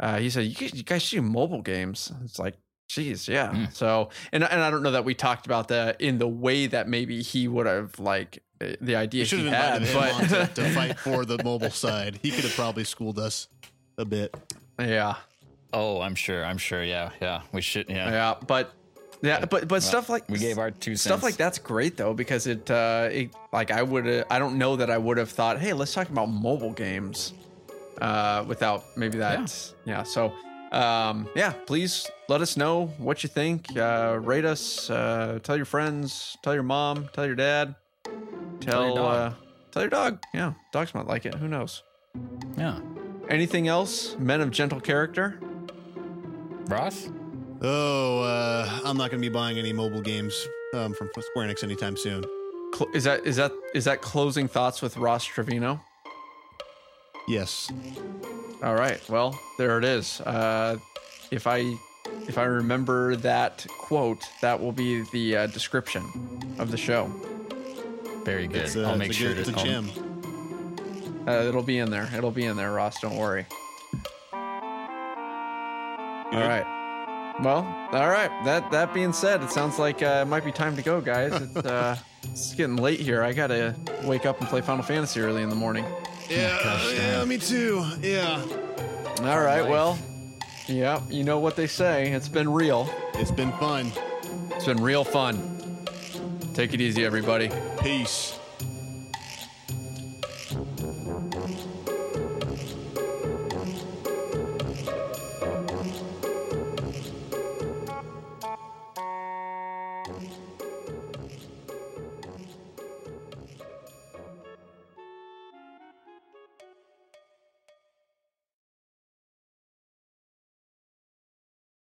Uh, he said, "You guys, you guys should do mobile games." It's like, geez, yeah. Mm. So, and and I don't know that we talked about that in the way that maybe he would have like uh, the idea You should he have had, him but on to, to [LAUGHS] fight for the mobile side. He could have probably schooled us a bit. yeah, Oh, I'm sure. I'm sure. Yeah, yeah. We should. Yeah. yeah, but yeah, but but stuff like We gave our two cents. stuff like that's great though because it uh it, like i would i don't know that i would have thought hey let's talk about mobile games uh without maybe that yeah, so um yeah please let us know what you think. Uh rate us uh tell your friends tell your mom tell your dad tell, your uh tell your dog. Yeah dogs might like it. Who knows? Yeah. anything else? Men of gentle character? Ross. Oh, uh, I'm not going to be buying any mobile games um, from Square Enix anytime soon. Cl- is that is that is that closing thoughts with ross trevino Yes. All right. Well, there it is. Uh, if I if I remember that quote, that will be the uh, description of the show. Very good. It's a, I'll it's make a sure good, to it's a I'll- gem. Uh, it'll be in there. It'll be in there, Ross. Don't worry. All right. Well, all right. That that being said, it sounds like uh, it might be time to go, guys. [LAUGHS] It's, uh, it's getting late here. I gotta wake up and play Final Fantasy early in the morning. Yeah, gosh, yeah, me too. Yeah. All right. life. Well, yeah. You know what they say. It's been real. It's been fun. It's been real fun. Take it easy, everybody. Peace.